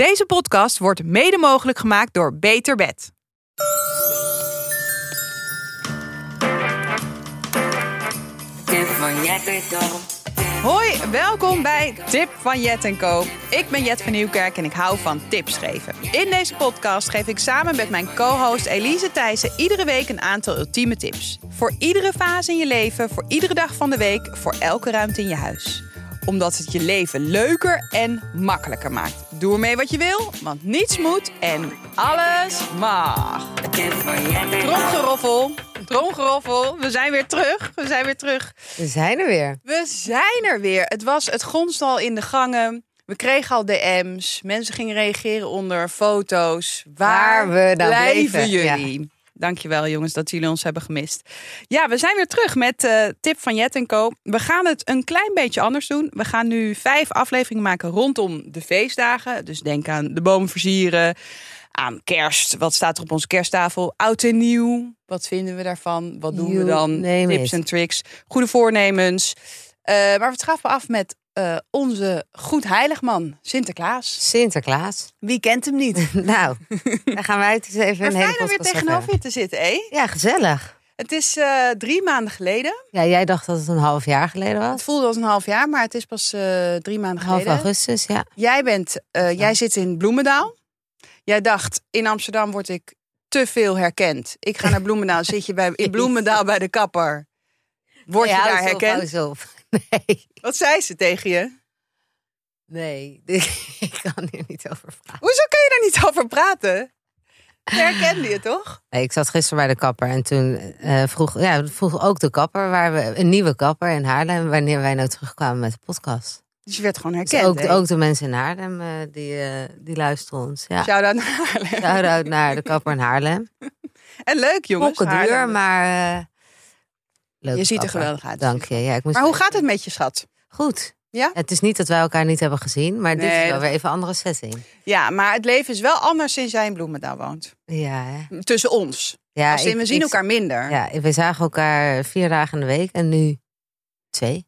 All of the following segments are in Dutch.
Deze podcast wordt mede mogelijk gemaakt door Beter Bed. Tip van Jet. Hoi, welkom bij Tip van Jet Co. Ik ben Jet van Nieuwkerk en ik hou van tips geven. In deze podcast geef ik samen met mijn co-host Elise Thijssen iedere week een aantal ultieme tips. Voor iedere fase in je leven, voor iedere dag van de week, voor elke ruimte in je huis. Omdat het je leven leuker en makkelijker maakt. Doe ermee wat je wil, want niets moet en alles mag. Tromgeroffel, tromgeroffel. We zijn weer terug, we zijn weer terug. We zijn er weer. We zijn er weer. Het was het gonst al in de gangen. We kregen al DM's. Mensen gingen reageren onder foto's. Waar, Waar we nou blijven jullie? Dankjewel jongens dat jullie ons hebben gemist. Ja, we zijn weer terug met eh Tip van Jet Co. We gaan het een klein beetje anders doen. We gaan nu vijf afleveringen maken rondom de feestdagen. Dus denk aan de bomen versieren, aan kerst. Wat staat er op onze kersttafel? Oud en nieuw. Wat vinden we daarvan? Wat doen we dan? Tips en tricks. Goede voornemens. Eh, maar we schaffen af met eh, onze goed heiligman, Sinterklaas. Sinterklaas. Wie kent hem niet? Nou, dan gaan wij het eens even Maar een hele fijn om weer tegenover over je te zitten, hé? Ja, gezellig. Het is eh, drie maanden geleden. Ja, jij dacht dat het een half jaar geleden Het was. voelde als een half jaar, maar het is pas eh, drie maanden Half geleden. augustus, ja. Jij, bent, eh, jij zit in Bloemendaal. Jij dacht, in Amsterdam word ik te veel herkend. Ik ga naar Bloemendaal. Zit je bij, in Bloemendaal bij de kapper? Word je hou daar herkend? op. Nee, Wat zei ze tegen je? nee. Ik kan hier niet over praten. Hoezo kun je daar niet over praten? Je herkende je toch? Nee, ik zat gisteren bij de kapper en toen eh, vroeg, ja, vroeg ook de kapper, waar we, een nieuwe kapper in Haarlem, wanneer wij nou terugkwamen met de podcast. Dus je werd gewoon Dus herkend. ook, ook de mensen in Haarlem, eh, die, eh, die luisteren ons. Ja. Shout-out naar Haarlem. Shout-out naar de kapper in Haarlem. En leuk jongens. Pokken duur, maar leuk. Je ziet er geweldig uit. Dank je. Ja, ik moest Maar hoe gaat het met je schat? Goed. Ja? Het is niet dat wij elkaar niet hebben gezien, maar dit is wel weer even een andere setting. Ja, maar het leven is wel anders sinds jij in Bloemendaal woont. Ja, hè? Tussen ons. ja Als in, ik- we zien ik- elkaar minder. Ja, we zagen elkaar vier dagen in de week en nu twee.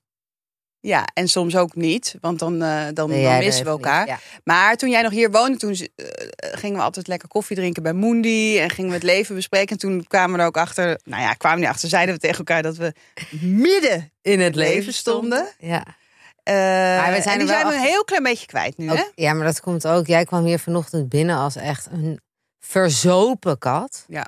En soms ook niet, want dan, eh, dan, missen we elkaar. niet. Ja. Maar toen jij nog hier woonde, toen eh, gingen we altijd lekker koffie drinken bij Moendi. En gingen we het leven bespreken. En toen kwamen we er ook achter, nou ja, kwamen we erachter, zeiden we tegen elkaar dat we midden In het leven stonden. Ja. Eh, Maar we zijn die zijn we een achter- heel klein beetje kwijt nu, hè? Ja, maar dat komt ook. Jij kwam hier vanochtend binnen als echt een verzopen kat. Ja.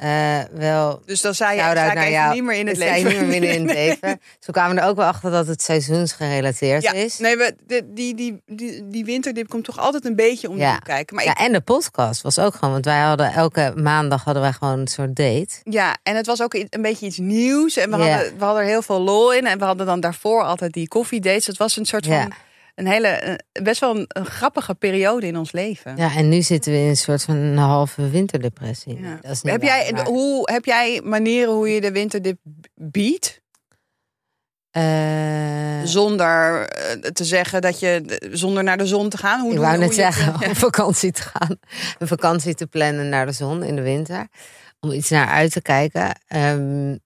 Eh, wel, Dus dan zei je, ik even jou. niet meer in het leven. niet meer binnen in het leven. Zo kwamen we er ook wel achter dat het seizoensgerelateerd Ja, is. nee, we, de- die, die, die, die winterdip komt toch altijd een beetje om Ja. hoek kijken. Maar Ja, ik, en de podcast was ook gewoon, want wij hadden elke maandag hadden wij gewoon een soort date. ja, en het was ook een beetje iets nieuws. En we, Ja. hadden, we hadden er heel veel lol in. En we hadden dan daarvoor altijd die koffiedates. Het was een soort van. Een hele, eh, best wel een, een grappige periode in ons leven. Ja, en nu zitten we in een soort van een halve winterdepressie. Ja. Dat is niet Heb waar, jij, maar- hoe, heb jij manieren hoe je de winterdip biedt? Eh, Zonder eh, te zeggen dat je, zonder naar de zon te gaan? Hoe ik wou net zeggen, om vakantie te gaan. Een vakantie te plannen naar de zon in de winter. Om iets naar uit te kijken. Ehm,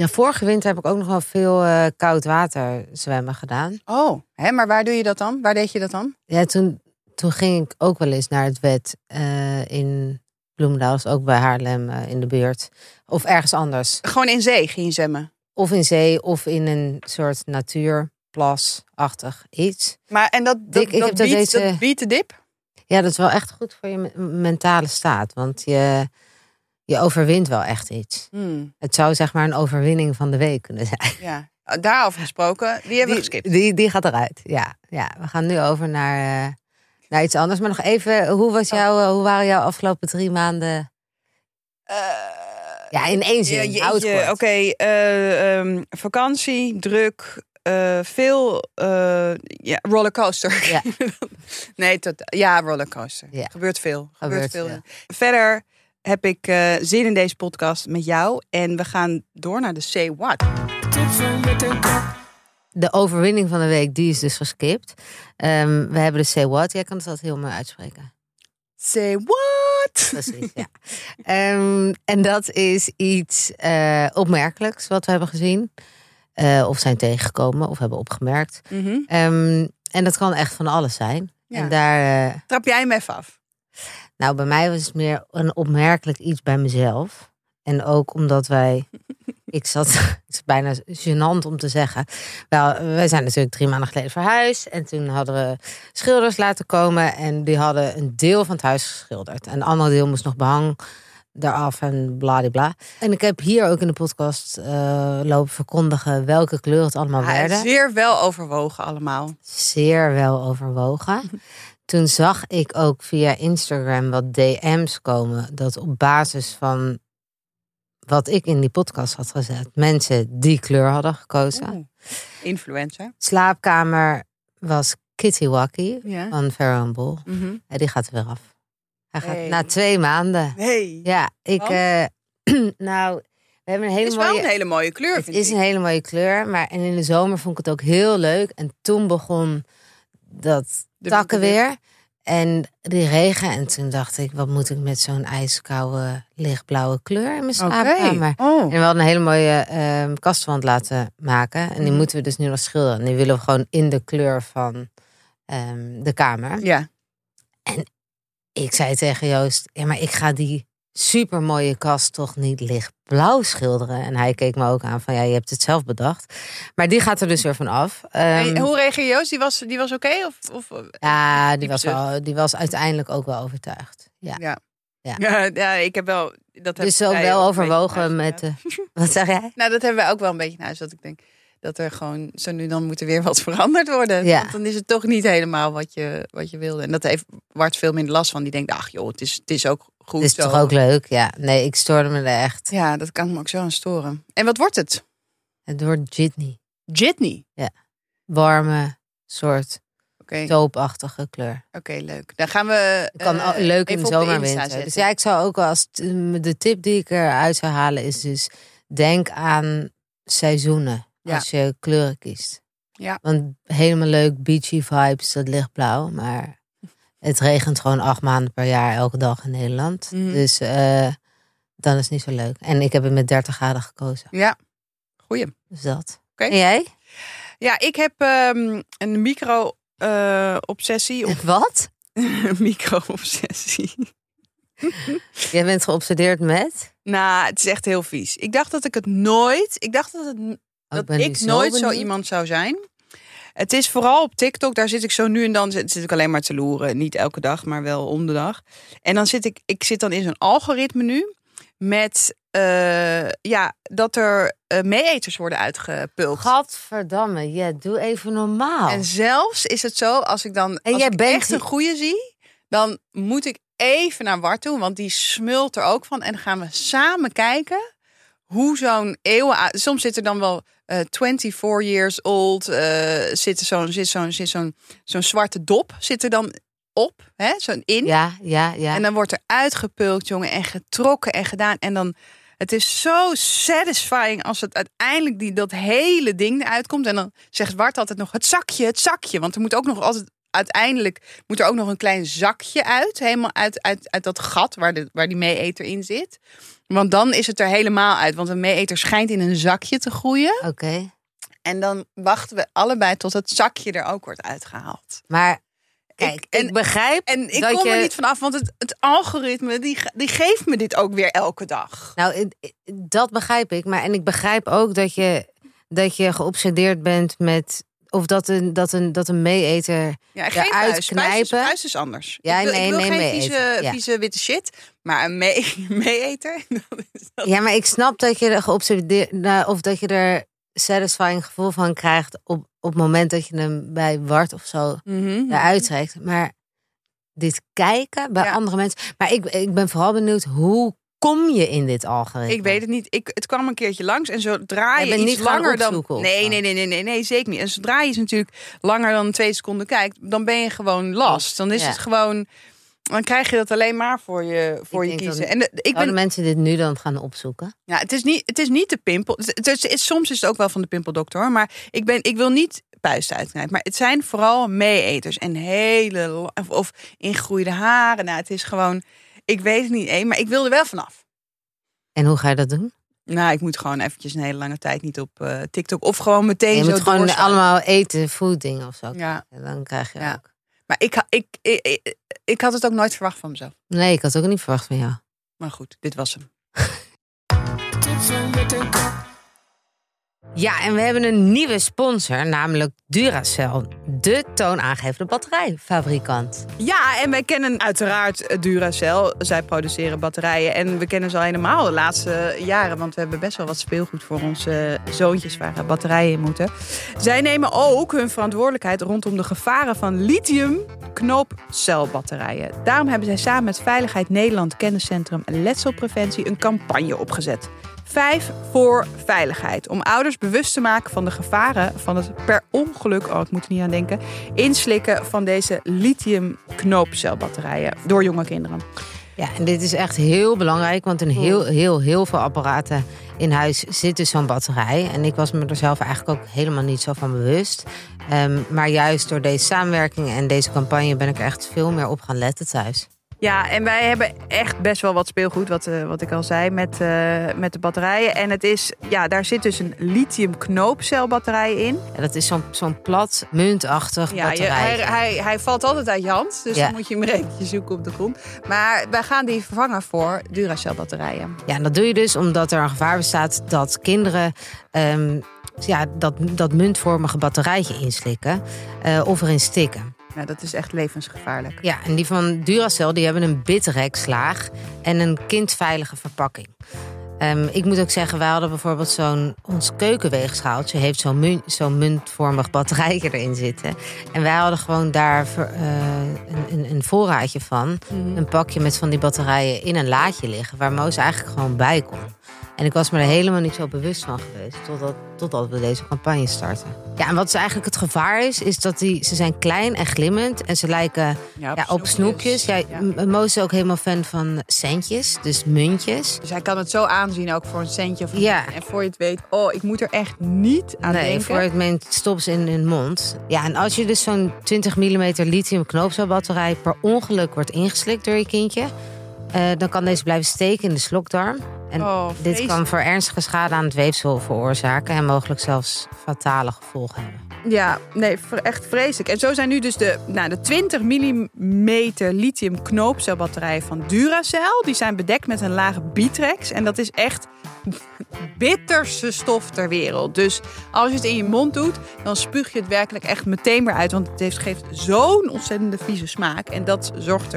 ja, vorige winter heb ik ook nog wel veel eh, koud water zwemmen gedaan. Oh, hè, maar waar doe je dat dan? Waar deed je dat dan? Ja, toen, toen ging ik ook wel eens naar het wet eh, in Bloemendaal. ook bij Haarlem eh, in de buurt. Of ergens anders. Gewoon in zee ging je zwemmen. Of in zee of in een soort natuurplasachtig iets. Maar en dat, dat, Ik- ik dat, heb dat biedt, deze- dat biedt de dip? Ja, dat is wel echt goed voor je me- mentale staat. Want je, je overwint wel echt iets. Hmm, Het zou zeg maar een overwinning van de week kunnen zijn. ja. Daarover gesproken, die hebben we geskipt. die, die gaat eruit. Ja, ja, we gaan nu over naar, eh, naar iets anders. Maar nog even, hoe, was Oh. jouw, eh, hoe waren jouw afgelopen drie maanden? Eh, Ja, in één zin. ja. Oké, eh, ehm, vakantie, druk, veel uh, ja, rollercoaster. Ja. nee, tot, ja, rollercoaster. Ja. Gebeurt veel. Gebeurt, Gebeurt veel. veel. Verder heb ik eh, zin in deze podcast met jou. En we gaan door naar de Say What. De overwinning van de week, die is dus geskipt. Ehm, we hebben de Say What. Jij kan het altijd heel mooi uitspreken. Say What? Precies, ja. Ehm, en dat is iets eh, opmerkelijks wat we hebben gezien. Eh, of zijn tegengekomen of hebben opgemerkt. Mhm. Ehm, en dat kan echt van alles zijn. Ja. En daar, Trap jij hem even af? Nou bij mij was het meer een opmerkelijk iets bij mezelf. En ook omdat wij, ik zat, het is bijna gênant om te zeggen. Wel, wij zijn natuurlijk drie maanden geleden verhuisd. En toen hadden we schilders laten komen. En die hadden een deel van het huis geschilderd. En een ander deel moest nog behang eraf en bladibla. En ik heb hier ook in de podcast eh, lopen verkondigen welke kleuren het allemaal Ja, werden. zeer wel overwogen allemaal. Zeer wel overwogen. Toen zag ik ook via Instagram wat DM's komen. Dat op basis van wat ik in die podcast had gezet, mensen die kleur hadden gekozen. Oeh. Influencer. Slaapkamer was Kitty Wacky Ja. van Farrow Bull. Ja, die gaat er weer af. Hij gaat na twee maanden. Nee. Ja, ik. Eh, nou, we hebben een Het hele is wel mooie. een hele mooie kleur, Het is ik. een hele mooie kleur, maar en in de zomer vond ik het ook heel leuk. En toen begon dat De takken weer en die regen. En toen dacht ik, wat moet ik met zo'n ijskoude lichtblauwe kleur in mijn slaapkamer? Oh. En we hadden een hele mooie ehm, kastwand laten maken. En die Mhm. moeten we dus nu nog schilderen. En die willen we gewoon in de kleur van ehm, de kamer. Ja. Ik zei tegen Joost, ja, maar ik ga die supermooie kast toch niet lichtblauw schilderen. En hij keek me ook aan van, ja, je hebt het zelf bedacht. Maar die gaat er dus weer van af. En Ehm, hoe reageerde Joost? Die was, die was oké? Of, of, ja, die was, wel, die was uiteindelijk ook wel overtuigd. Ja. Ja. Ja. Ja, ja, ik heb wel... Dat Dus ook wij wel overwogen met... eh, wat zeg jij? Nou, dat hebben wij ook wel een beetje in huis. Dat ik denk dat er gewoon zo nu dan moet er weer wat veranderd worden. Ja. Want dan is het toch niet helemaal wat je, wat je wilde. En dat heeft Bart veel minder last van. Die denkt, ach joh, het is, het is ook goed Het is zo. toch ook leuk? Ja, nee, ik stoorde me er echt. Ja, dat kan me ook zo aan storen. En wat wordt het? Het wordt jitney. Jitney. Warme, soort Oké, toopachtige kleur. oké, leuk. Dan gaan we... Het kan eh, leuk in zomer winter. Dus ja, ik zou ook wel als de tip die ik eruit zou halen is dus denk aan seizoenen Ja. als je kleuren kiest. Ja. Want helemaal leuk beachy vibes, dat lichtblauw, maar het regent gewoon acht maanden per jaar elke dag in Nederland. Mhm. Dus eh, dan is het niet zo leuk. En ik heb het met 30 graden gekozen. Ja, goeie. Dus dat. Oké. En jij? Ja, ik heb ehm, een micro-obsessie. of Wat? een micro-obsessie. Jij bent geobsedeerd met? Nou, het is echt heel vies. Ik dacht dat ik het nooit... Ik dacht dat, het, Oh, dat nu ik nooit zo iemand zou zijn. Het is vooral op TikTok. Daar zit ik zo nu en dan zit, zit ik alleen maar te loeren. Niet elke dag, maar wel om de dag. En dan zit ik... Ik zit dan in zo'n algoritme nu. Met... eh, ja, dat er eh meeeters worden uitgepulkt. Gadverdamme, ja, doe even normaal. En zelfs is het zo, als ik dan. En als jij ik bent echt een goede zie, dan moet ik even naar Bart toe, want die smult er ook van. En dan gaan we samen kijken hoe zo'n eeuwen... Soms zit er dan wel eh 24 years old, eh zit zo'n zit zo'n zit zo'n zo'n zwarte dop zit er dan op, hè, zo'n in. Ja, ja, ja. En dan wordt er uitgepulkt, jongen, en getrokken en gedaan. En dan, het is zo satisfying als het uiteindelijk die, dat hele ding eruit komt. En dan zegt Bart altijd nog het zakje, het zakje. Want er moet ook nog altijd, uiteindelijk moet er ook nog een klein zakje uit. Helemaal uit, uit, uit dat gat waar, de, waar die meeeter in zit. Want dan is het er helemaal uit. Want een meeeter schijnt in een zakje te groeien. Oké. En dan wachten we allebei tot het zakje er ook wordt uitgehaald. Maar kijk, Ik- begrijp En ik dat kom je... er niet vanaf, want het, het algoritme die, die geeft me dit ook weer elke dag. Nou, dat begrijp ik. Maar en ik begrijp ook dat je, dat je geobsedeerd bent met... Of dat een, dat een, dat een meeeter... Ja, geen Eruit knijpen. is anders. Ja, ik wil, nee, ik wil nee, geen vieze, Ja. vieze witte shit, maar een mee, meeeter. dat. Ja, maar ik snap dat je er geobsedeerd... Nou, of dat je er satisfying gevoel van krijgt... op, op het moment dat je hem bij Wart of zo Mhm. eruit trekt. Maar dit kijken bij Ja. andere mensen... Maar ik, ik ben vooral benieuwd, hoe kom je in dit algoritme? Ik weet het niet. Ik, het kwam een keertje langs en zodra je bent iets niet langer dan. Nee, nee, nee, nee, nee, nee, zeker niet. En zodra je natuurlijk langer dan twee seconden kijkt, dan ben je gewoon last. Dan is Ja. het gewoon. Dan krijg je dat alleen maar voor je, voor Ik je kiezen. dat- En de, ik ben, mensen dit nu dan gaan opzoeken? ja, het is niet, het is niet de pimpel. Het, het is, soms is het ook wel van de pimpeldokter. Maar ik ben, ik wil niet puisten uitknijpen. Maar het zijn vooral meeeters en hele of, of ingegroeide haren. Nou, het is gewoon. Ik weet het niet, één, maar ik wil er wel vanaf. En hoe ga je dat doen? Nou, ik moet gewoon eventjes een hele lange tijd niet op eh, TikTok. Of gewoon meteen je zo moet gewoon doorslaan. allemaal eten, food dingen of zo. Ja, En dan krijg je Ja. ook. Maar ik, ik, ik, ik, ik had het ook nooit verwacht van mezelf. Nee, ik had het ook niet verwacht van jou. Maar goed, dit was hem. Ja, en we hebben een nieuwe sponsor, namelijk Duracell. De toonaangevende batterijfabrikant. Ja, en wij kennen uiteraard eh, Duracell. Zij produceren batterijen. En we kennen ze al helemaal de laatste jaren. Want we hebben best wel wat speelgoed voor onze zoontjes waar eh, batterijen in moeten. Zij nemen ook hun verantwoordelijkheid rondom de gevaren van lithium knoopcelbatterijen. Daarom hebben zij samen met Veiligheid Nederland Kenniscentrum Letselpreventie een campagne opgezet. Vijf voor veiligheid. Om ouders bewust te maken van de gevaren van het per ongeluk, oh ik moet er niet aan denken, inslikken van deze lithium knoopcelbatterijen door jonge kinderen. Ja, en dit is echt heel belangrijk, want in heel, heel, heel veel apparaten in huis zit dus zo'n batterij. En ik was me er zelf eigenlijk ook helemaal niet zo van bewust. Ehm, maar juist door deze samenwerking en deze campagne ben ik er echt veel meer op gaan letten thuis. Ja, en wij hebben echt best wel wat speelgoed, wat, eh, wat ik al zei, met, eh, met de batterijen. En het is, ja, daar zit dus een lithium knoopcelbatterij in. Ja, dat is zo'n zo'n plat, muntachtig Ja, batterij. hij, hij, hij valt altijd uit je hand, dus Ja. dan moet je hem een zoeken op de grond. Maar wij gaan die vervangen voor Duracell batterijen. Ja, en dat doe je dus omdat er een gevaar bestaat dat kinderen ehm, ja, dat, dat muntvormige batterijtje inslikken eh, of erin stikken. Nou, dat is echt levensgevaarlijk. Ja, en die van Duracell die hebben een bitrekslaag en een kindveilige verpakking. Ehm, ik moet ook zeggen, wij hadden bijvoorbeeld zo'n... Ons keukenweegschaaltje heeft zo'n mun- zo'n muntvormig batterijtje erin zitten. En wij hadden gewoon daar ver- eh, een, een, een voorraadje van. Een pakje met van die batterijen in een laadje liggen... waar Moos eigenlijk gewoon bij kon. En ik was me er helemaal niet zo bewust van geweest... totdat, totdat we deze campagne starten. Ja, en wat is eigenlijk het gevaar is... is dat die, ze zijn klein en glimmend... en ze lijken ja, op snoepjes. Ja, Ja. Is ook helemaal fan van centjes, dus muntjes. Dus hij kan het zo aanzien, ook voor een centje. Of Ja. En voor je het weet, oh, ik moet er echt niet aan nee, denken. voor het moment stop ze in hun mond. Ja, en als je dus zo'n 20 mm lithium knoopcelbatterij per ongeluk wordt ingeslikt door je kindje, eh, dan kan deze blijven steken in de slokdarm. En Oh, dit kan voor ernstige schade aan het weefsel veroorzaken en mogelijk zelfs fatale gevolgen hebben. Ja, nee, echt vreselijk. En zo zijn nu dus de, nou, de 20 mm lithium knoopcelbatterijen van Duracell. Die zijn bedekt met een laag Bitrex. En dat is echt bitterste stof ter wereld. Dus als je het in je mond doet, dan spuug je het werkelijk echt meteen weer uit. Want het heeft, geeft zo'n ontzettende vieze smaak. En dat zorgt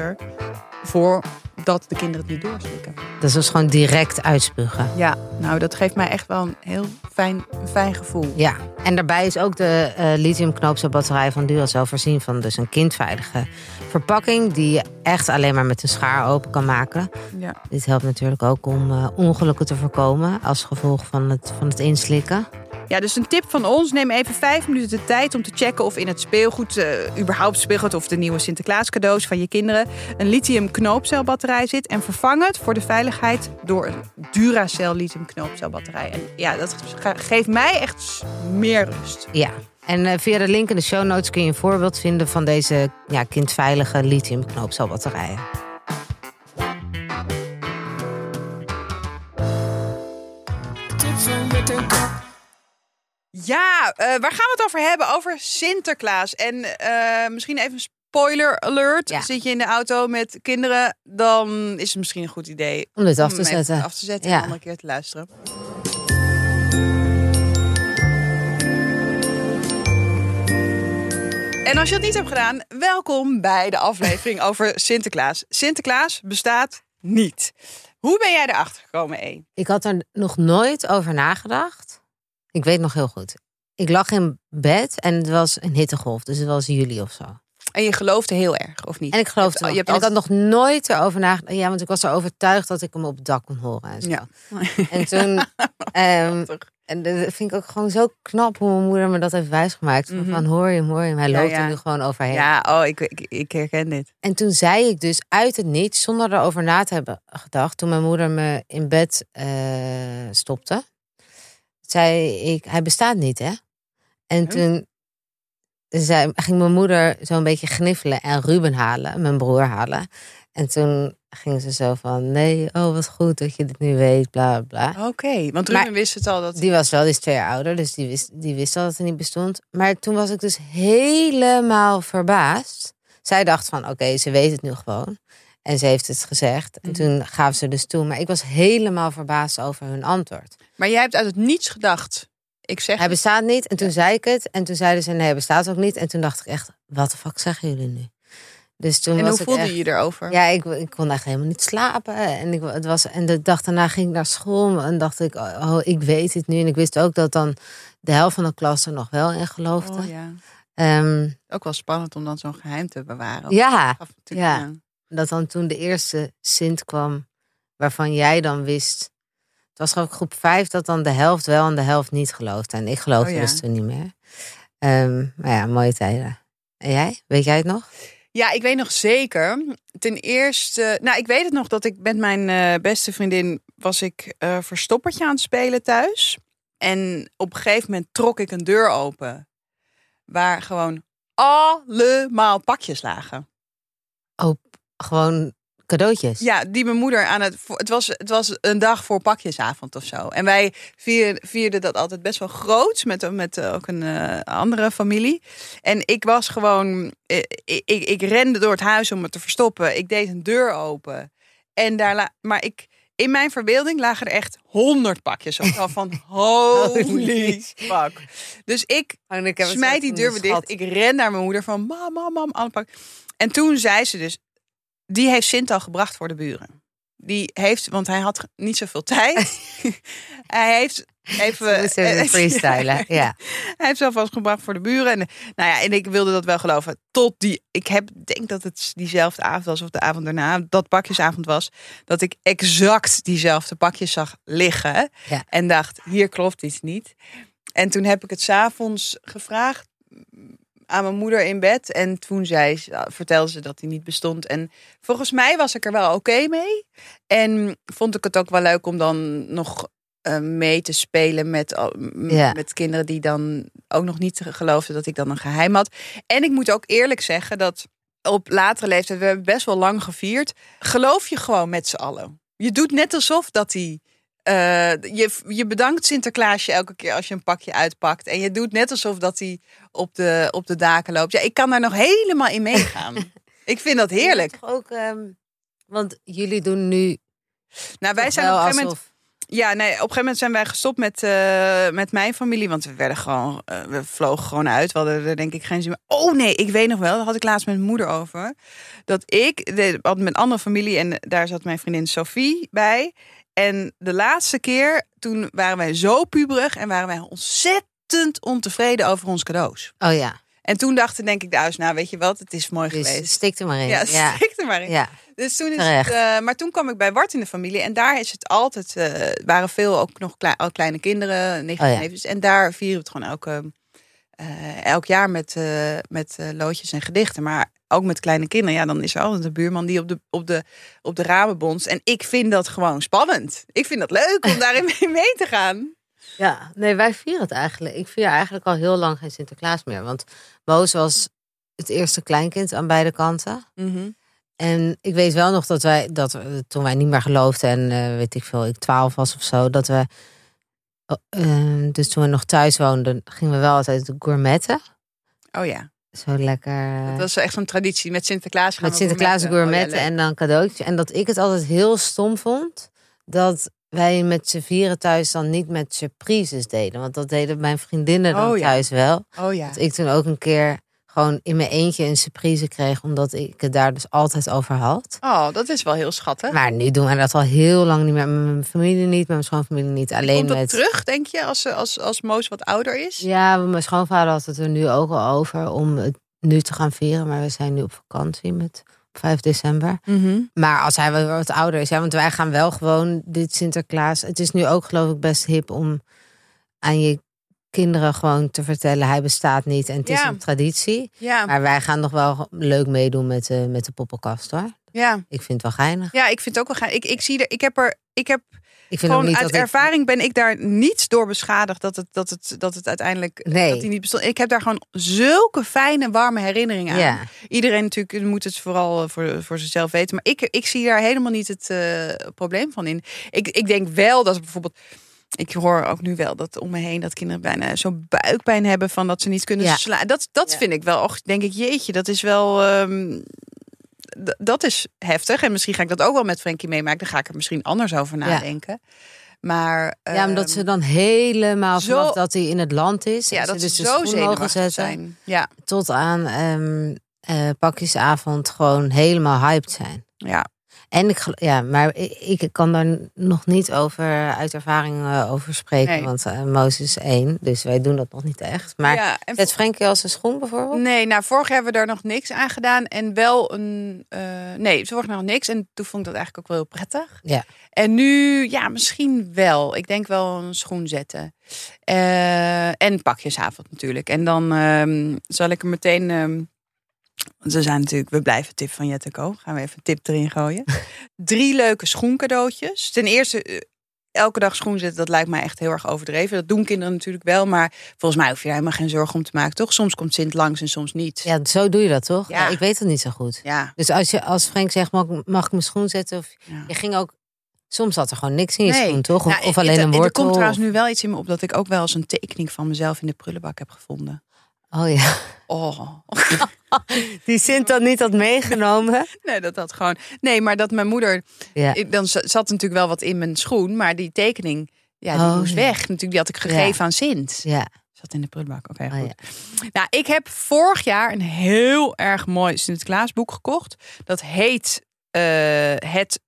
ervoor dat de kinderen het niet doorslikken. Dat is dus gewoon direct uitspugen. Ja, nou, dat geeft mij echt wel een heel fijn, fijn gevoel. Ja, en daarbij is ook de eh lithium knoopcelbatterij van Duracell voorzien van dus een kindveilige verpakking die je echt alleen maar met een schaar open kan maken. Ja. Dit helpt natuurlijk ook om eh, ongelukken te voorkomen als gevolg van het, van het inslikken. Ja, dus een tip van ons. Neem even vijf minuten de tijd om te checken of in het speelgoed, eh, überhaupt speelgoed of de nieuwe Sinterklaas cadeaus van je kinderen, een lithium knoopcelbatterij zit. En vervang het voor de veiligheid door een Duracell lithium knoopcelbatterij. En ja, dat ge- geeft mij echt meer rust. Ja. En eh, via de link in de show notes kun je een voorbeeld vinden van deze ja, kindveilige lithium knoopcelbatterijen. Ja, eh, waar gaan we het over hebben? Over Sinterklaas. En eh, misschien even een spoiler alert. Ja. Zit je in de auto met kinderen, dan is het misschien een goed idee Om dit af te om zetten. af te zetten Ja. en een andere keer te luisteren. En als je dat niet hebt gedaan, welkom bij de aflevering over Sinterklaas. Sinterklaas bestaat niet. Hoe ben jij erachter gekomen, E? Ik had er nog nooit over nagedacht. Ik weet nog heel goed. Ik lag in bed en het was een hittegolf, dus het was juli of zo. En je geloofde heel erg, of niet? En ik geloofde Je wel. hebt En ik had nog nooit erover nagedacht. Ja, want ik was er overtuigd dat ik hem op het dak kon horen. En, zo. Ja. en toen... ehm, en dat vind ik ook gewoon zo knap hoe mijn moeder me dat heeft wijsgemaakt. Van, Mhm. van hoor je hem, hoor je hem. Hij Ja, loopt ja. er nu gewoon overheen. Ja, oh, ik, ik, ik herken dit. En toen zei ik dus uit het niets, zonder erover na te hebben gedacht, toen mijn moeder me in bed eh, stopte, zei ik, hij bestaat niet, hè? En Huh? toen zei, ging mijn moeder zo'n beetje gniffelen en Ruben halen, mijn broer halen. En toen ging ze zo van, nee, oh wat goed dat je dit nu weet, bla bla. Oké, want Maar- Ruben wist het al dat... Die was wel, die is twee jaar ouder, dus die wist, die wist al dat het niet bestond. Maar toen was ik dus helemaal verbaasd zij dacht van, oké, ze weet het nu gewoon. En ze heeft het gezegd. En Mhm. toen gaven ze dus toe. Maar ik was helemaal verbaasd over hun antwoord. Maar jij hebt uit het niets gedacht. Ik zeg. Hij bestaat niet. En toen zei ik het. En toen zeiden ze, nee, hij bestaat ook niet. En toen dacht ik echt, wat de fuck zeggen jullie nu? Dus toen en was hoe voelde echt- je je erover? Ja, ik, ik kon echt helemaal niet slapen. En, ik, het was, en de dag daarna ging ik naar school. En dacht ik, oh, ik weet het nu. En ik wist ook dat dan de helft van de klas er nog wel in geloofde. Oh, ja. Ehm, Ook wel spannend om dan zo'n geheim te bewaren. ja, ja. Dat dan toen de eerste Sint kwam, waarvan jij dan wist. Het was gewoon groep vijf dat dan de helft wel en de helft niet geloofde. En ik geloofde Oh ja. dus toen niet meer. Ehm, maar ja, mooie tijden. En jij? Weet jij het nog? Ja, ik weet nog zeker. Ten eerste, nou, ik weet het nog dat ik met mijn eh, beste vriendin was ik eh, verstoppertje aan het spelen thuis. En op een gegeven moment trok ik een deur open. Waar gewoon allemaal pakjes lagen. Gewoon cadeautjes. Ja, die mijn moeder aan het. Het was, het was een dag voor pakjesavond of zo. En wij vierden, vierden dat altijd best wel groot. Met, met ook een eh, andere familie. En ik was gewoon. eh, Ik, ik, ik rende door het huis om me te verstoppen. Ik deed een deur open. En daar. la- Maar ik. In mijn verbeelding lagen er echt honderd pakjes. Ook al van holy fuck. Dus ik Oh, ik het smijt die deur weer dicht. Ik ren naar mijn moeder van mam, mam, mam, alle pak. En toen zei ze dus, die heeft Sint al gebracht voor de buren. Die heeft, want hij had niet zoveel tijd. hij heeft even... Freestylen. Ja. Hij heeft zelf vast gebracht voor de buren. En, nou ja, en ik wilde dat wel geloven. Tot die, ik heb, denk dat het diezelfde avond was of de avond daarna, dat pakjesavond was, dat ik exact diezelfde pakjes zag liggen. Ja. En dacht, hier klopt iets niet. En toen heb ik het s'avonds gevraagd aan mijn moeder in bed. En toen zei ze, vertelde ze dat hij niet bestond. En volgens mij was ik er wel oké mee. En vond ik het ook wel leuk om dan nog eh, mee te spelen met, Ja. met kinderen die dan ook nog niet geloofden dat ik dan een geheim had. En ik moet ook eerlijk zeggen dat op latere leeftijd, we hebben best wel lang gevierd, geloof je gewoon met z'n allen. Je doet net alsof dat hij. Eh, je, je bedankt Sinterklaasje elke keer als je een pakje uitpakt. En je doet net alsof dat hij op de, op de daken loopt. Ja, ik kan daar nog helemaal in meegaan. ik vind dat heerlijk. Ook, ehm, want jullie doen nu. Nou, wij zijn op een gegeven moment Ja, nee, op een gegeven moment zijn wij gestopt met, eh, met mijn familie. Want we werden gewoon, eh, we vlogen gewoon uit. We hadden er denk ik geen zin meer. Oh nee, ik weet nog wel, daar had ik laatst met mijn moeder over. Dat ik, de, had met andere familie en daar zat mijn vriendin Sophie bij. En de laatste keer, toen waren wij zo puberig en waren wij ontzettend ontevreden over ons cadeaus. Oh ja, En toen dachten denk ik de nou weet je wat, het is mooi dus geweest. stik er maar in. Ja, Ja, stik er maar in. ja. Dus toen is het, eh, maar toen kwam ik bij Bart in de familie en daar is het altijd, eh waren veel ook nog klei- al kleine kinderen, Oh ja. En daar vieren we het gewoon elke, eh, elk jaar met, eh, met eh, loodjes en gedichten. Maar ook met kleine kinderen, ja, dan is er altijd een buurman die op de, op de, op de ramen bonst. En ik vind dat gewoon spannend. Ik vind dat leuk om daarin mee, te gaan. Ja, nee, wij vieren het eigenlijk. Ik vier eigenlijk al heel lang geen Sinterklaas meer. Want Moos was het eerste kleinkind aan beide kanten. En ik weet wel nog dat wij, dat toen wij niet meer geloofden en weet ik veel, ik twaalf was of zo, dat we, oh, eh, dus toen we nog thuis woonden, gingen we wel altijd gourmetten. Oh ja, Zo lekker. eh, dat was wel echt zo'n traditie. Met Sinterklaas gaan met Sinterklaas gourmetten. Oh ja, gourmetten en dan cadeautjes. En dat ik het altijd heel stom vond dat wij met z'n vieren thuis dan niet met surprises deden. Want dat deden mijn vriendinnen dan Oh ja. thuis wel. Oh ja. Dat ik toen ook een keer gewoon in mijn eentje een surprise kreeg, omdat ik het daar dus altijd over had. Oh, dat is wel heel schattig. Maar nu doen wij dat al heel lang niet meer. Met mijn familie niet, met mijn schoonfamilie niet. Alleen Komt dat met. terug, denk je, als, als, als Moos wat ouder is? Ja, mijn schoonvader had het er nu ook al over om het nu te gaan vieren. Maar we zijn nu op vakantie met op 5 december. Mhm. Maar als hij wat ouder is, ja, want wij gaan wel gewoon dit Sinterklaas. Het is nu ook geloof ik best hip om aan je kinderen gewoon te vertellen hij bestaat niet en het is een traditie. Ja, Maar wij gaan nog wel leuk meedoen met de, met de poppenkast hoor. ja. Ik vind het wel geinig. ja, ik vind het ook wel gaaf. Ik, ik zie er, ik heb er, ik heb Ik vind gewoon niet uit ik- ervaring ben ik daar niet door beschadigd dat het, dat het, dat het uiteindelijk Nee. dat die niet bestond. Ik heb daar gewoon zulke fijne, warme herinneringen aan. Ja, Iedereen natuurlijk moet het vooral eh, voor, voor zichzelf weten. Maar ik, ik zie daar helemaal niet het eh, probleem van in. Ik, ik denk wel dat bijvoorbeeld ik hoor ook nu wel dat om me heen dat kinderen bijna zo'n buikpijn hebben van dat ze niet kunnen Ja. slaan. Dat, dat Ja. vind ik wel, och, denk ik, jeetje, dat is wel. ehm, dat is heftig. En misschien ga ik dat ook wel met Frankie meemaken. Dan ga ik er misschien anders over nadenken. Maar. ja, omdat ehm, ze dan helemaal zo- vanaf dat hij in het land is. Ja, en dat ze dus zo zenuwachtig zetten. zijn. Ja, Tot aan ehm, eh, pakjesavond gewoon helemaal hyped zijn. ja. En ik, ja, maar ik, kan daar nog niet over uit ervaring eh, over spreken. Nee. Want Mozes is één, dus wij doen dat nog niet echt. Maar ja, en zet Frenkie als een schoen bijvoorbeeld? Nee, nou, vorig jaar hebben we daar nog niks aan gedaan. En wel een. eh, nee, vorig jaar nog niks. En toen vond ik dat eigenlijk ook wel heel prettig. Ja. En nu, ja, misschien wel. Ik denk wel een schoen zetten. Eh, en pakjesavond natuurlijk. En dan ehm, zal ik er meteen. ehm, want we zijn natuurlijk, we blijven tip van Jet Co. Gaan we even een tip erin gooien. Drie leuke schoencadeautjes. Ten eerste, eh, elke dag schoen zetten, dat lijkt mij echt heel erg overdreven. Dat doen kinderen natuurlijk wel, maar volgens mij hoef je daar helemaal geen zorgen om te maken, toch? Soms komt Sint langs en soms niet. Ja, zo doe je dat toch? Ja. ik weet het niet zo goed. Ja. Dus als, je, als Frank zegt, mag, ik- mag ik mijn schoen zetten? Of, ja. je ging ook, soms zat er gewoon niks in je Nee. schoen, toch? Of, Nou, of het- alleen een wortel. Er komt trouwens nu wel iets in me op dat ik ook wel eens een tekening van mezelf in de prullenbak heb gevonden. Oh ja. Oh. Die Sint dan niet had meegenomen. Nee, dat had gewoon. Nee, maar dat mijn moeder. Ja. ik- Dan za- zat natuurlijk wel wat in mijn schoen, maar die tekening. Ja, die Oh, moest ja. weg. Natuurlijk, die had ik gegeven aan Sint. Ja. Zat in de prullenbak. Oké, Oh, goed. Nou, ik heb vorig jaar een heel erg mooi Sinterklaasboek gekocht. Dat heet eh, het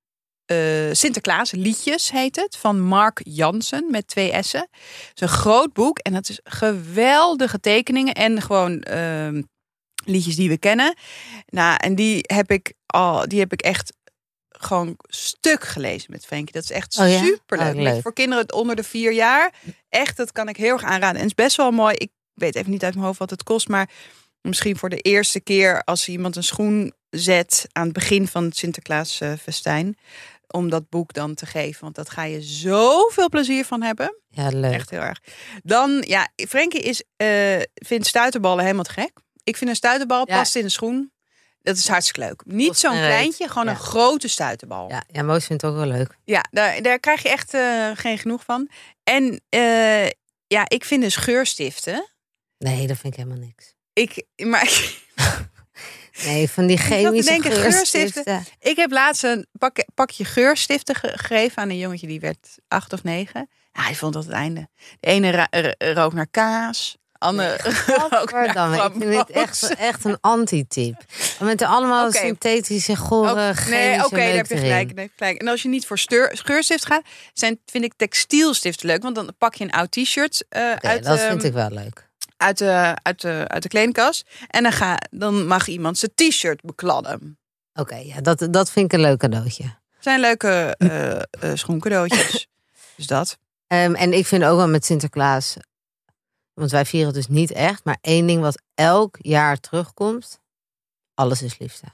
eh, Sinterklaas liedjes heet het van Mark Jansen met twee S'en. Het is een groot boek en dat is geweldige tekeningen en gewoon ehm, liedjes die we kennen. Nou, en die heb ik al, die heb ik echt gewoon stuk gelezen met Frenkie. Dat is echt Oh ja? superleuk. Oh, leuk. Voor kinderen onder de vier jaar. Echt, dat kan ik heel erg aanraden. En het is best wel mooi. Ik weet even niet uit mijn hoofd wat het kost, maar misschien voor de eerste keer als iemand een schoen zet aan het begin van het Sinterklaas eh, festijn. Om dat boek dan te geven. Want dat ga je zoveel plezier van hebben. Ja, leuk. Echt heel erg. Dan, ja, Frenkie is, eh, vindt stuiterballen helemaal te gek. Ik vind een stuiterbal Ja. past in een schoen. Dat is hartstikke leuk. Niet zo'n kleintje, gewoon Ja. een grote stuiterbal. Ja, Ja, ja Moos vindt het ook wel leuk. daar, daar krijg je echt eh, geen genoeg van. En eh, ja, ik vind dus geurstiften. Nee, dat vind ik helemaal niks. Ik, maar Nee, van die chemische denken, geurstiften. geurstiften. ik heb laatst een pak, pakje geurstiften ge- gegeven aan een jongetje die werd acht of negen. Ja, hij vond dat het einde. De ene rook naar kaas. Naar Gadverdamme, ik vind dit echt, echt een anti-tip. Met allemaal synthetische, gore, chemische nee, oké, daar meuk heb je gelijk, daar je gelijk. En als je niet voor steur, geurstift gaat, zijn, vind ik textielstiften leuk. Want dan pak je een oud t-shirt Oké, uit, dat ehm, vind ik wel leuk. Uit, de, uit, de, uit de kledingkast. En dan, ga, dan mag iemand zijn t-shirt bekladden. Oké, ja, dat, dat vind ik een leuk cadeautje. zijn leuke eh, schoencadeautjes. dus dat. Ehm, en ik vind ook wel met Sinterklaas, want wij vieren het dus niet echt, maar één ding wat elk jaar terugkomt, alles is liefde.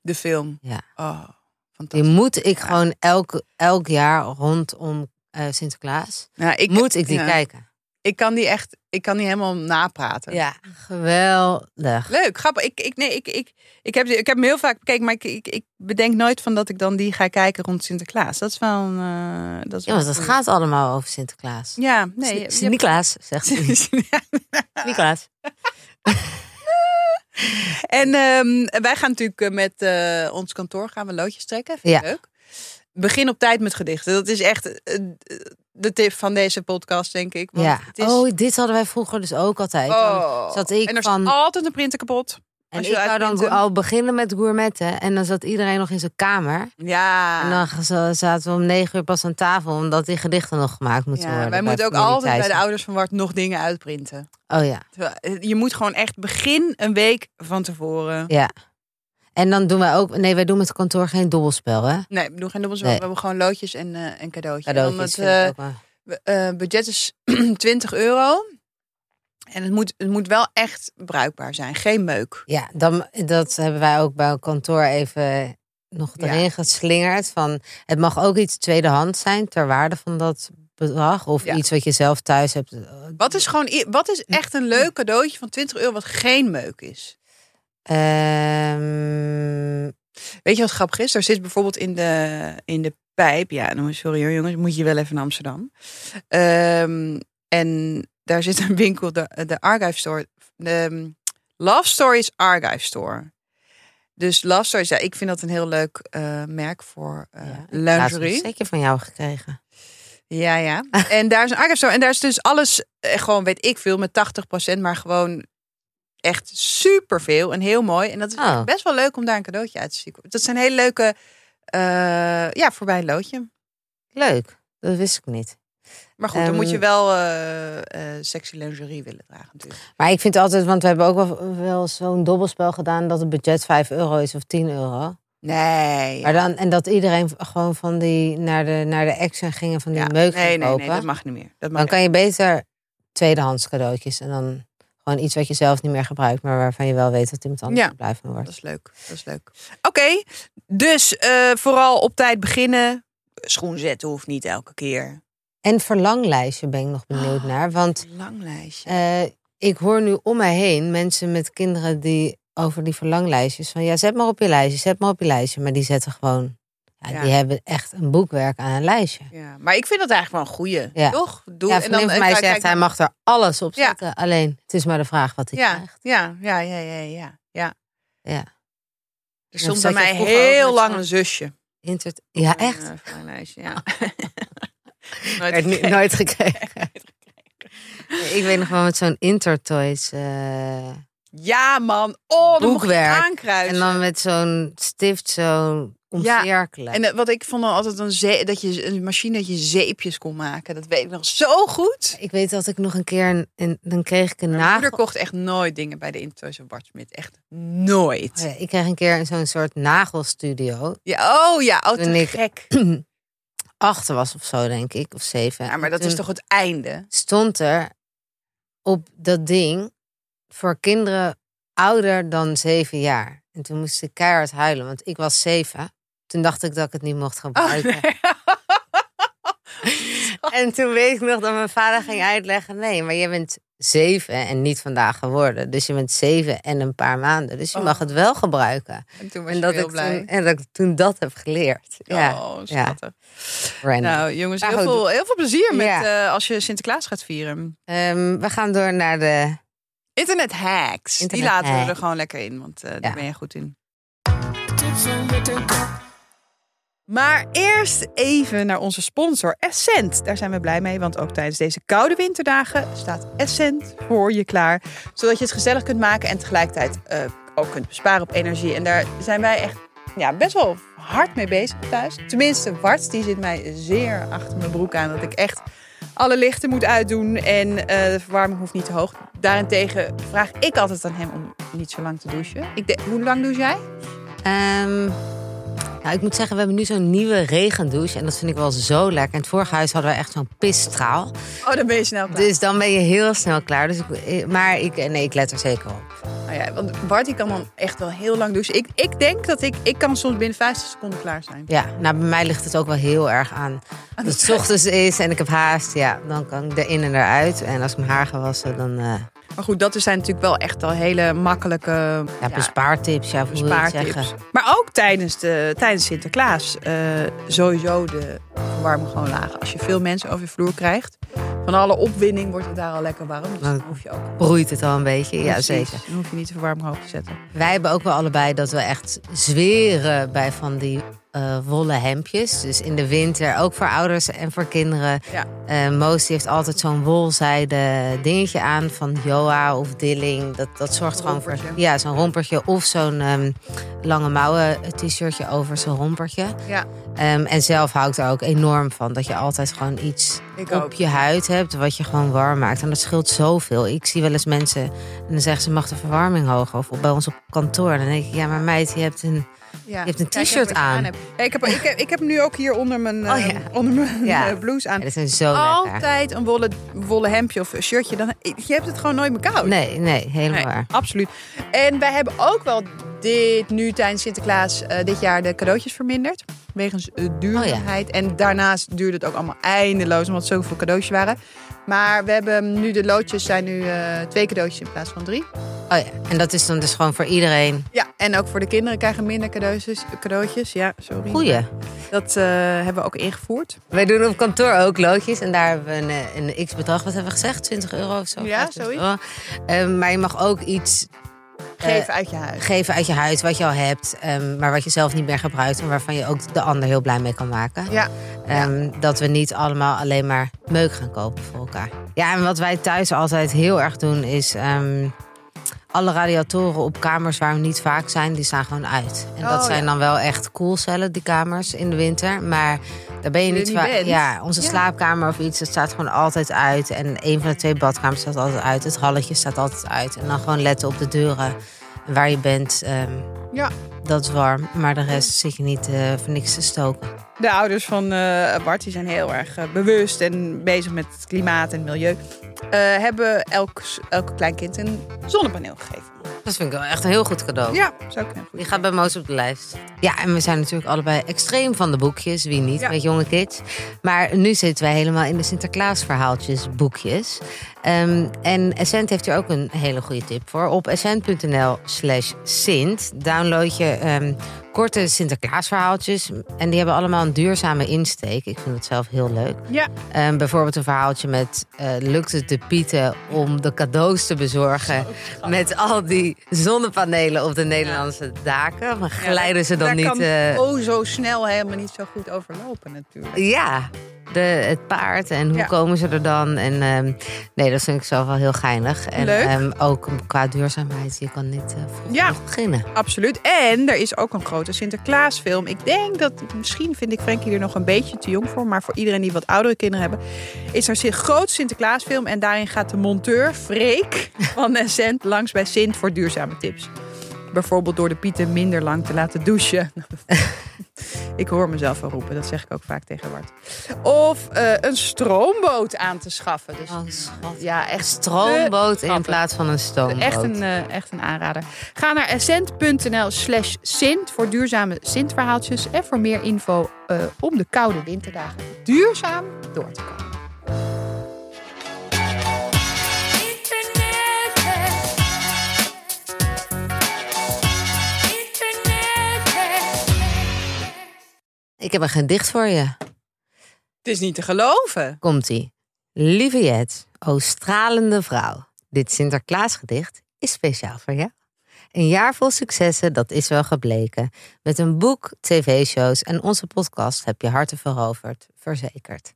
De film. Ja. Oh, Die fantastisch. moet ik gewoon elk, elk jaar rondom eh, Sinterklaas, Nou, ik, moet ik die ja. kijken. Ik kan die echt, ik kan die helemaal napraten. Ja, geweldig. Leuk, grappig. Ik, ik, nee, ik, ik, ik, heb, ik heb hem heel vaak bekeken, maar ik, ik, ik bedenk nooit van dat ik dan die ga kijken rond Sinterklaas. Dat is wel een. eh, dat is Ja, want goed. gaat allemaal over Sinterklaas. Ja, nee. je- je Sint- Niklaas, zegt ze. hebt- Niklaas. En ehm, wij gaan natuurlijk eh, met eh, ons kantoor gaan we loodjes trekken. Vind Ja. leuk. Begin op tijd met gedichten. Dat is echt eh, de tip van deze podcast, denk ik. Want Ja. Het is, Oh, dit hadden wij vroeger dus ook altijd. Dan Oh. zat ik en er van- is altijd een printer kapot. En ik je wou dan al beginnen met gourmetten. En dan zat iedereen nog in zijn kamer. Ja. En dan zaten we om negen uur pas aan tafel. Omdat die gedichten nog gemaakt moeten ja worden. wij moeten ook altijd bij de ouders van Wart nog dingen uitprinten. Oh ja, eh, Je moet gewoon echt begin een week van tevoren. ja. En dan doen wij ook... Nee, wij doen met het kantoor geen dobbelspel, hè? Nee, we doen geen dubbelspel. Nee. We hebben gewoon loodjes en, eh en cadeautjes. Cadeautjes Dan het eh, eh, budget is 20 euro. En het moet, het moet wel echt bruikbaar zijn. Geen meuk. Ja, dan, dat hebben wij ook bij het kantoor even nog Ja. erin geslingerd. Van, het mag ook iets tweedehand zijn ter waarde van dat bedrag. Of Ja. iets wat je zelf thuis hebt. Wat is, gewoon, wat is echt een leuk cadeautje van 20 euro wat geen meuk is? Ehm, Weet je wat grappig is? Er zit bijvoorbeeld in de, in de Pijp. Ja, sorry hoor jongens, moet je wel even naar Amsterdam. Ehm, en daar zit een winkel, de, de Archive Store. De ehm, Love Stories Archive Store. Dus Love Stories, ja, ik vind dat een heel leuk eh, merk voor eh Ja, lingerie. Zeker van jou gekregen. Ja, ja. En daar is een archive store. En daar is dus alles, eh, gewoon weet ik veel, met 80%, maar gewoon echt superveel en heel mooi. En dat is Oh. best wel leuk om daar een cadeautje uit te zien. Dat zijn hele leuke, eh, ja, voorbij een loodje. Leuk, dat wist ik niet. Maar goed, dan Ehm, moet je wel eh, eh, sexy lingerie willen dragen natuurlijk. Maar ik vind altijd, want we hebben ook wel, wel zo'n dobbelspel gedaan dat het budget 5 euro is of 10 euro. Nee. Maar dan, en dat iedereen gewoon van die naar de, naar de Action gingen van die ja. meuk nee, nee, kopen. nee, dat mag niet meer. Dat mag dan kan je beter tweedehands cadeautjes en dan gewoon iets wat je zelf niet meer gebruikt, maar waarvan je wel weet dat iemand anders Ja. blij van wordt. Dat is leuk. Dat is leuk. Oké, dus eh, vooral op tijd beginnen. Schoen zetten hoeft niet elke keer. En verlanglijstje ben ik nog benieuwd naar, want Lang lijstje. eh, ik hoor nu om mij heen mensen met kinderen die over die verlanglijstjes van ja, zet maar op je lijstje, zet maar op je lijstje, maar die zetten gewoon, ja, Ja. die hebben echt een boekwerk aan een lijstje. Ja, maar ik vind dat eigenlijk wel een goeie, Ja. toch? Doe, Ja, een vriendin van mij kijk- zegt kijk- hij mag er alles op zetten, alleen het is maar de vraag wat hij ja, krijgt. ja, ja, ja, ja, ja, ja. Ja. Er stond bij mij heel lang zo'n- een zusje. Inter- ja, echt. Een, eh, lijstje, ja. Nooit, gekregen. nooit gekregen. ik weet nog wel met zo'n Intertoys. eh, Ja, man. Oh, dan je Boekwerk. aankruisen. en dan met zo'n stift zo omcirkelen. En eh, wat ik vond dan altijd een, dat je een machine dat je zeepjes kon maken. Dat weet ik nog zo goed. ik weet dat ik nog een keer, een, een- dan kreeg ik een Mijn nagel. moeder kocht echt nooit dingen bij de Intertoys of Bart Smit. Echt nooit. Oh ja, ik kreeg een keer zo'n soort nagelstudio. Ja, oh ja, oh, Toen ik- gek. Achter was of zo, denk ik. Of zeven. Ja, maar dat is toch het einde? Stond er op dat ding voor kinderen ouder dan zeven jaar. En toen moest ik keihard huilen, want ik was zeven. Toen dacht ik dat ik het niet mocht Oh, gebruiken. En toen weet ik nog dat mijn vader ging uitleggen: nee, maar je bent zeven en niet vandaag geworden. Dus je bent zeven en een paar maanden. Dus je mag Oh. het wel gebruiken. En toen was En je dat, heel ik blij. toen, en dat ik toen dat heb geleerd. Ja, oh, schattig. Nou, jongens, heel, veel, heel veel plezier met Ja. eh, als je Sinterklaas gaat vieren. Ehm, we gaan door naar de. Internet hacks. Die laten we er gewoon lekker in, want eh, daar ben je goed in. Tips en. Maar eerst even naar onze sponsor Essent. Daar zijn we blij mee, want ook tijdens deze koude winterdagen staat Essent voor je klaar. Zodat je het gezellig kunt maken en tegelijkertijd eh, ook kunt besparen op energie. En daar zijn wij echt ja, best wel hard mee bezig thuis. Tenminste, Bart die zit mij zeer achter mijn broek aan. Dat ik echt alle lichten moet uitdoen en eh, de verwarming hoeft niet te hoog. Daarentegen vraag ik altijd aan hem om niet zo lang te douchen. Ik hoe lang douche jij? Ehm, nou, ik moet zeggen, we hebben nu zo'n nieuwe regendouche. En dat vind ik wel zo lekker. In het vorige huis hadden we echt zo'n pisstraal. Oh, dan ben je snel klaar. Dus dan ben je heel snel klaar. Dus ik, maar ik, nee, ik let er zeker op. Nou ja, want Bart die kan dan echt wel heel lang douchen. Ik, ik denk dat ik, ik kan soms binnen 50 seconden klaar zijn. Ja, nou, bij mij ligt het ook wel heel erg aan. Als het 's ochtends is en ik heb haast, ja, dan kan ik erin en eruit. En als ik mijn haar ga wassen, dan eh Maar goed, dat zijn natuurlijk wel echt al hele makkelijke ja, bespaartips. Ja, je het bespaartips. zeggen? Maar ook tijdens, de, tijdens Sinterklaas eh, sowieso de verwarming gewoon laag. Als je veel mensen over je vloer krijgt, van alle opwinding wordt het daar al lekker warm. Dus Dan dan hoef je ook Broeit het al een beetje? Ja, Precies. zeker. Dan hoef je niet de verwarming hoog te zetten. Wij hebben ook wel allebei dat we echt zweren bij van die eh wollen hemdjes. Dus in de winter, ook voor ouders en voor kinderen. Ja. Eh Moos heeft altijd zo'n wolzijde dingetje aan van Joa of Dilling. Dat, dat zorgt Een gewoon voor ja, zo'n rompertje of zo'n ehm, lange mouwen t-shirtje over zo'n rompertje. Ja, Ehm, en zelf hou ik er ook enorm van dat je altijd gewoon iets ik op ook. je huid hebt wat je gewoon warm maakt. En dat scheelt zoveel. Ik zie wel eens mensen en dan zeggen ze mag de verwarming hoger of bij ons op kantoor. Dan denk ik ja, maar meid, je hebt een Ja. je hebt een t-shirt aan. ik, heb, ik, heb, ik heb nu ook hier onder mijn, Oh eh, ja. onder mijn Ja. eh, blouse aan. Ja, dat zijn zo lekker. Altijd een wollen, wollen hemdje of een shirtje. Dan, je hebt het gewoon nooit meer koud. Nee, nee, helemaal Nee, waar. absoluut. En wij hebben ook wel dit nu tijdens Sinterklaas eh, dit jaar de cadeautjes verminderd. Wegens uh, duurzaamheid. En daarnaast duurde het ook allemaal eindeloos, omdat zoveel cadeautjes waren. Maar we hebben nu de loodjes zijn nu eh, twee cadeautjes in plaats van drie. Oh ja, en dat is dan dus gewoon voor iedereen. Ja, en ook voor de kinderen krijgen minder cadeautjes. cadeautjes. Ja, sorry. Goeie. Dat eh, hebben we ook ingevoerd. Wij doen op kantoor ook loodjes. En daar hebben we een, eh, een x-bedrag, wat hebben we gezegd? 20 euro of zo? Ja, 25 zoiets. Ehm, maar je mag ook iets Geven uit je huis. geven uit je huis wat je al hebt. ehm, maar wat je zelf niet meer gebruikt. En waarvan je ook de ander heel blij mee kan maken. Ja, Ehm, Dat we niet allemaal alleen maar meuk gaan kopen voor elkaar. Ja, en wat wij thuis altijd heel erg doen is... ehm, alle radiatoren op kamers waar we niet vaak zijn, die staan gewoon uit. En dat Oh, zijn ja. dan wel echt koelcellen, die kamers in de winter. Maar daar ben je niet vaak. Ja, onze Ja. slaapkamer of iets, dat staat gewoon altijd uit. En een van de twee badkamers staat altijd uit. Het halletje staat altijd uit. En dan gewoon letten op de deuren en waar je bent. ehm, ja. Dat is warm, maar de rest zit je niet eh, voor niks te stoken. De ouders van eh, Bart die zijn heel erg eh, bewust en bezig met het klimaat en milieu. Hebben elk, elk kleinkind een zonnepaneel gegeven. Dat vind ik wel echt een heel goed cadeau. Ja, dat is ook heel goed. Die gaat bij Moos op de lijst. Ja, en we zijn natuurlijk allebei extreem van de boekjes. Wie niet, Ja. met jonge kids. Maar nu zitten wij helemaal in de Sinterklaas verhaaltjes boekjes. Ehm, en Essent heeft hier ook een hele goede tip voor. Op essent.nl slash sint download je ehm, korte Sinterklaas verhaaltjes. En die hebben allemaal een duurzame insteek. Ik vind het zelf heel leuk. Ja, Ehm, bijvoorbeeld een verhaaltje met eh, lukt het de pieten om de cadeaus te bezorgen met al die zonnepanelen op de Nederlandse daken? Maar glijden ze dan niet? kan eh, oh zo snel helemaal niet zo goed overlopen natuurlijk. ja, de, het paard en hoe Ja. komen ze er dan? En ehm, nee, dat vind ik zelf wel heel geinig. En Leuk. ehm, ook qua duurzaamheid, je kan niet eh vroeg Ja. beginnen. Absoluut. En er is ook een grote Sinterklaasfilm. Ik denk dat, misschien vind ik Frankie er nog een beetje te jong voor. Maar voor iedereen die wat oudere kinderen hebben, is er een grote Sinterklaasfilm. En daarin gaat de monteur, Freek, van Essent langs bij Sint voor duurzame tips. Bijvoorbeeld door de pieten minder lang te laten douchen. ik hoor mezelf wel roepen, dat zeg ik ook vaak tegen Bart. Of eh, een stroomboot aan te schaffen. Dus Oh, ja, echt Stroomboot in plaats van een stoomboot. Echt een, eh, echt een aanrader. Ga naar essent.nl slash Sint voor duurzame Sint-verhaaltjes. En voor meer info eh, om de koude winterdagen duurzaam door te komen. Ik heb een gedicht voor je. Het is niet te geloven. Komt-ie. Lieve Jet, o stralende vrouw. Dit Sinterklaasgedicht is speciaal voor jou. Een jaar vol successen, dat is wel gebleken. Met een boek, tv-shows en onze podcast heb je harten veroverd, verzekerd.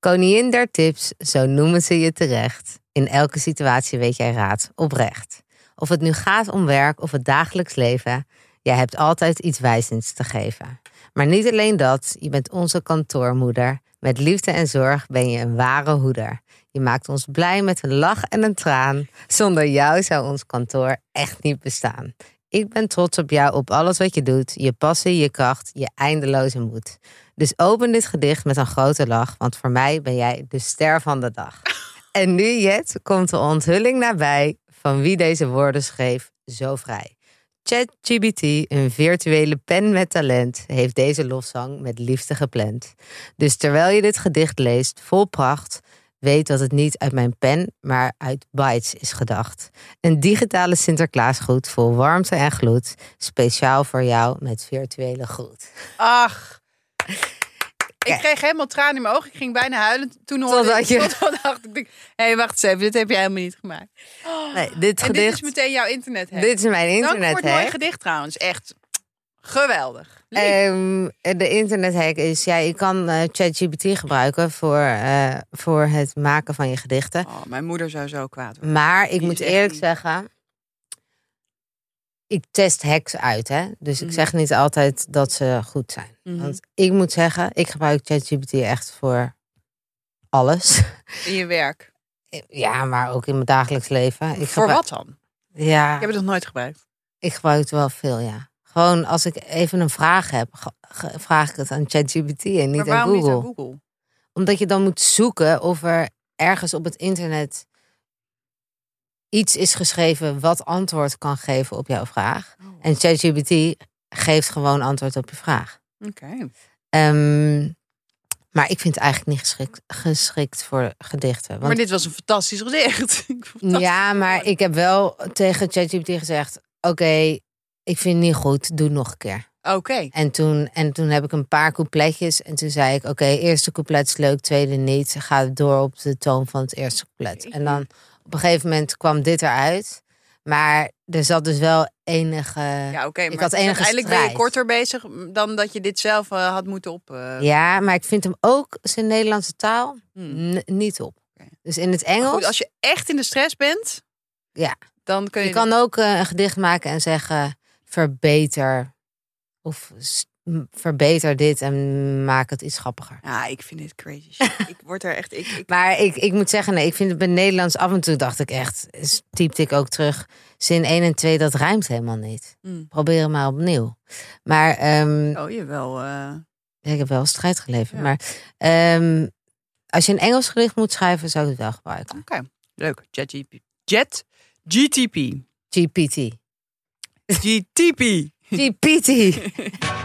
Koningin der tips, zo noemen ze je terecht. In elke situatie weet jij raad, oprecht. Of het nu gaat om werk of het dagelijks leven, jij hebt altijd iets wijzends te geven. Maar niet alleen dat, je bent onze kantoormoeder. Met liefde en zorg ben je een ware hoeder. Je maakt ons blij met een lach en een traan. Zonder jou zou ons kantoor echt niet bestaan. Ik ben trots op jou, op alles wat je doet. Je passie, je kracht, je eindeloze moed. Dus open dit gedicht met een grote lach, want voor mij ben jij de ster van de dag. En nu, Jet, komt de onthulling nabij van wie deze woorden schreef, zo vrij. ChatGPT, een virtuele pen met talent, heeft deze lofzang met liefde gepland. Dus terwijl je dit gedicht leest, vol pracht, weet dat het niet uit mijn pen, maar uit bytes is gedacht. Een digitale Sinterklaasgroet vol warmte en gloed, speciaal voor jou met virtuele groet. Ach. Ik kreeg helemaal tranen in mijn ogen. Ik ging bijna huilen. Toen hoorde ik... je- dacht ik, hé, hey, wacht eens even. Dit heb jij helemaal niet gemaakt. Nee, dit En dit is meteen jouw internet. dit is mijn Dank voor internet, het mooie gedicht trouwens. Echt geweldig. Ehm, de internethack is, ja, je kan eh, ChatGPT gebruiken voor, eh, voor het maken van je gedichten. Oh, mijn moeder zou zo kwaad worden. Maar ik Die moet eerlijk niet- zeggen, ik test hacks uit, hè. Dus ik Mhm. zeg niet altijd dat ze goed zijn. Mhm. Want ik moet zeggen, ik gebruik ChatGPT echt voor alles. In je werk. Ja, maar ook in mijn dagelijks leven. Ik Voor gebruik- wat dan? Ja, Ik heb het nog nooit gebruikt. ik gebruik het wel veel, ja. Gewoon als ik even een vraag heb, vraag ik het aan ChatGPT en niet maar aan waarom Google. niet aan Google? Omdat je dan moet zoeken of er ergens op het internet iets is geschreven wat antwoord kan geven op jouw vraag. Oh. En ChatGPT geeft gewoon antwoord op je vraag. Oké. Ehm, Maar ik vind het eigenlijk niet geschikt, geschikt voor gedichten. Want Maar dit was een fantastisch gedicht. Ja, maar ik heb wel tegen ChatGPT gezegd: Oké, ik vind het niet goed, doe het nog een keer. Oké. En toen, en toen heb ik een paar coupletjes. En toen zei ik: Oké, eerste couplet is leuk, tweede niet. Ga door op de toon van het eerste couplet. En dan op een gegeven moment kwam dit eruit. Maar er zat dus wel enige. Ja, oké. ik had enige Uiteindelijk ben je korter bezig dan dat je dit zelf eh, had moeten op. eh, Ja, maar ik vind hem ook zijn Nederlandse taal hmm. niet op. Dus in het Engels. Goed, als je echt in de stress bent, Ja. dan kun je. Je kan ook eh, een gedicht maken en zeggen verbeter of verbeter dit en maak het iets grappiger. Ja, ik vind dit crazy. shit. ik word er echt. Ik, ik, Maar ik, ik moet zeggen, nee, ik vind het bij Nederlands af en toe dacht ik echt, typte ik ook terug. Zin 1 en 2, dat rijmt helemaal niet. Hmm. Probeer het maar opnieuw. Maar ehm, Oh, jawel. eh ja, ik heb wel strijd geleverd. Ja. Maar ehm, als je een Engels gedicht moet schrijven, zou ik het wel gebruiken. Oké, leuk. Jet GTP. GPT. GTP. GPT.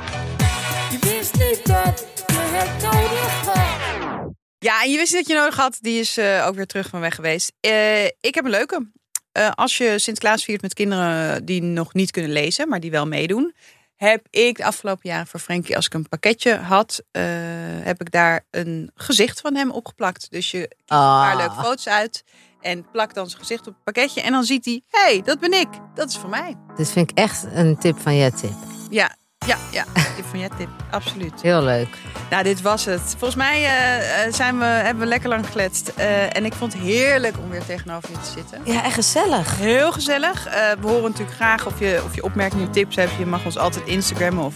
Je wist niet dat je het nodig had. Ja, en je wist niet dat je nodig had. Die is eh, ook weer terug van weg geweest. Eh, ik heb een leuke. Eh, als je Sinterklaas viert met kinderen die nog niet kunnen lezen, maar die wel meedoen, heb ik de afgelopen jaren voor Frenkie, als ik een pakketje had, eh, heb ik daar een gezicht van hem opgeplakt. Dus je kiest een paar Ah. leuke foto's uit en plakt dan zijn gezicht op het pakketje. En dan ziet hij, hé, hey, dat ben ik. Dat is van mij. Dit vind ik echt een tip van je tip. Ja, ja, ja. Tip van jij tip. Absoluut. Heel leuk. Nou, dit was het. Volgens mij eh, eh, zijn we, hebben we lekker lang gekletst. Eh, en ik vond het heerlijk om weer tegenover je te zitten. Ja, en gezellig. Heel gezellig. Eh, we horen natuurlijk graag of je, of je opmerkingen, tips hebt. Je mag ons altijd Instagrammen of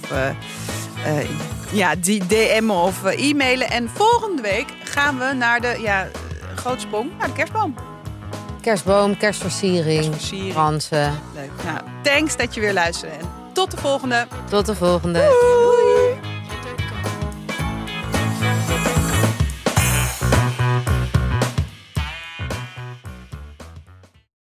ja, die DM'en of e-mailen. En volgende week gaan we naar de ja, grote sprong, naar de kerstboom. Kerstboom, kerstversiering, Kerstversiering. Fransen. Leuk. Nou, thanks dat je weer luisterde. Tot de volgende. Tot de volgende. Doei.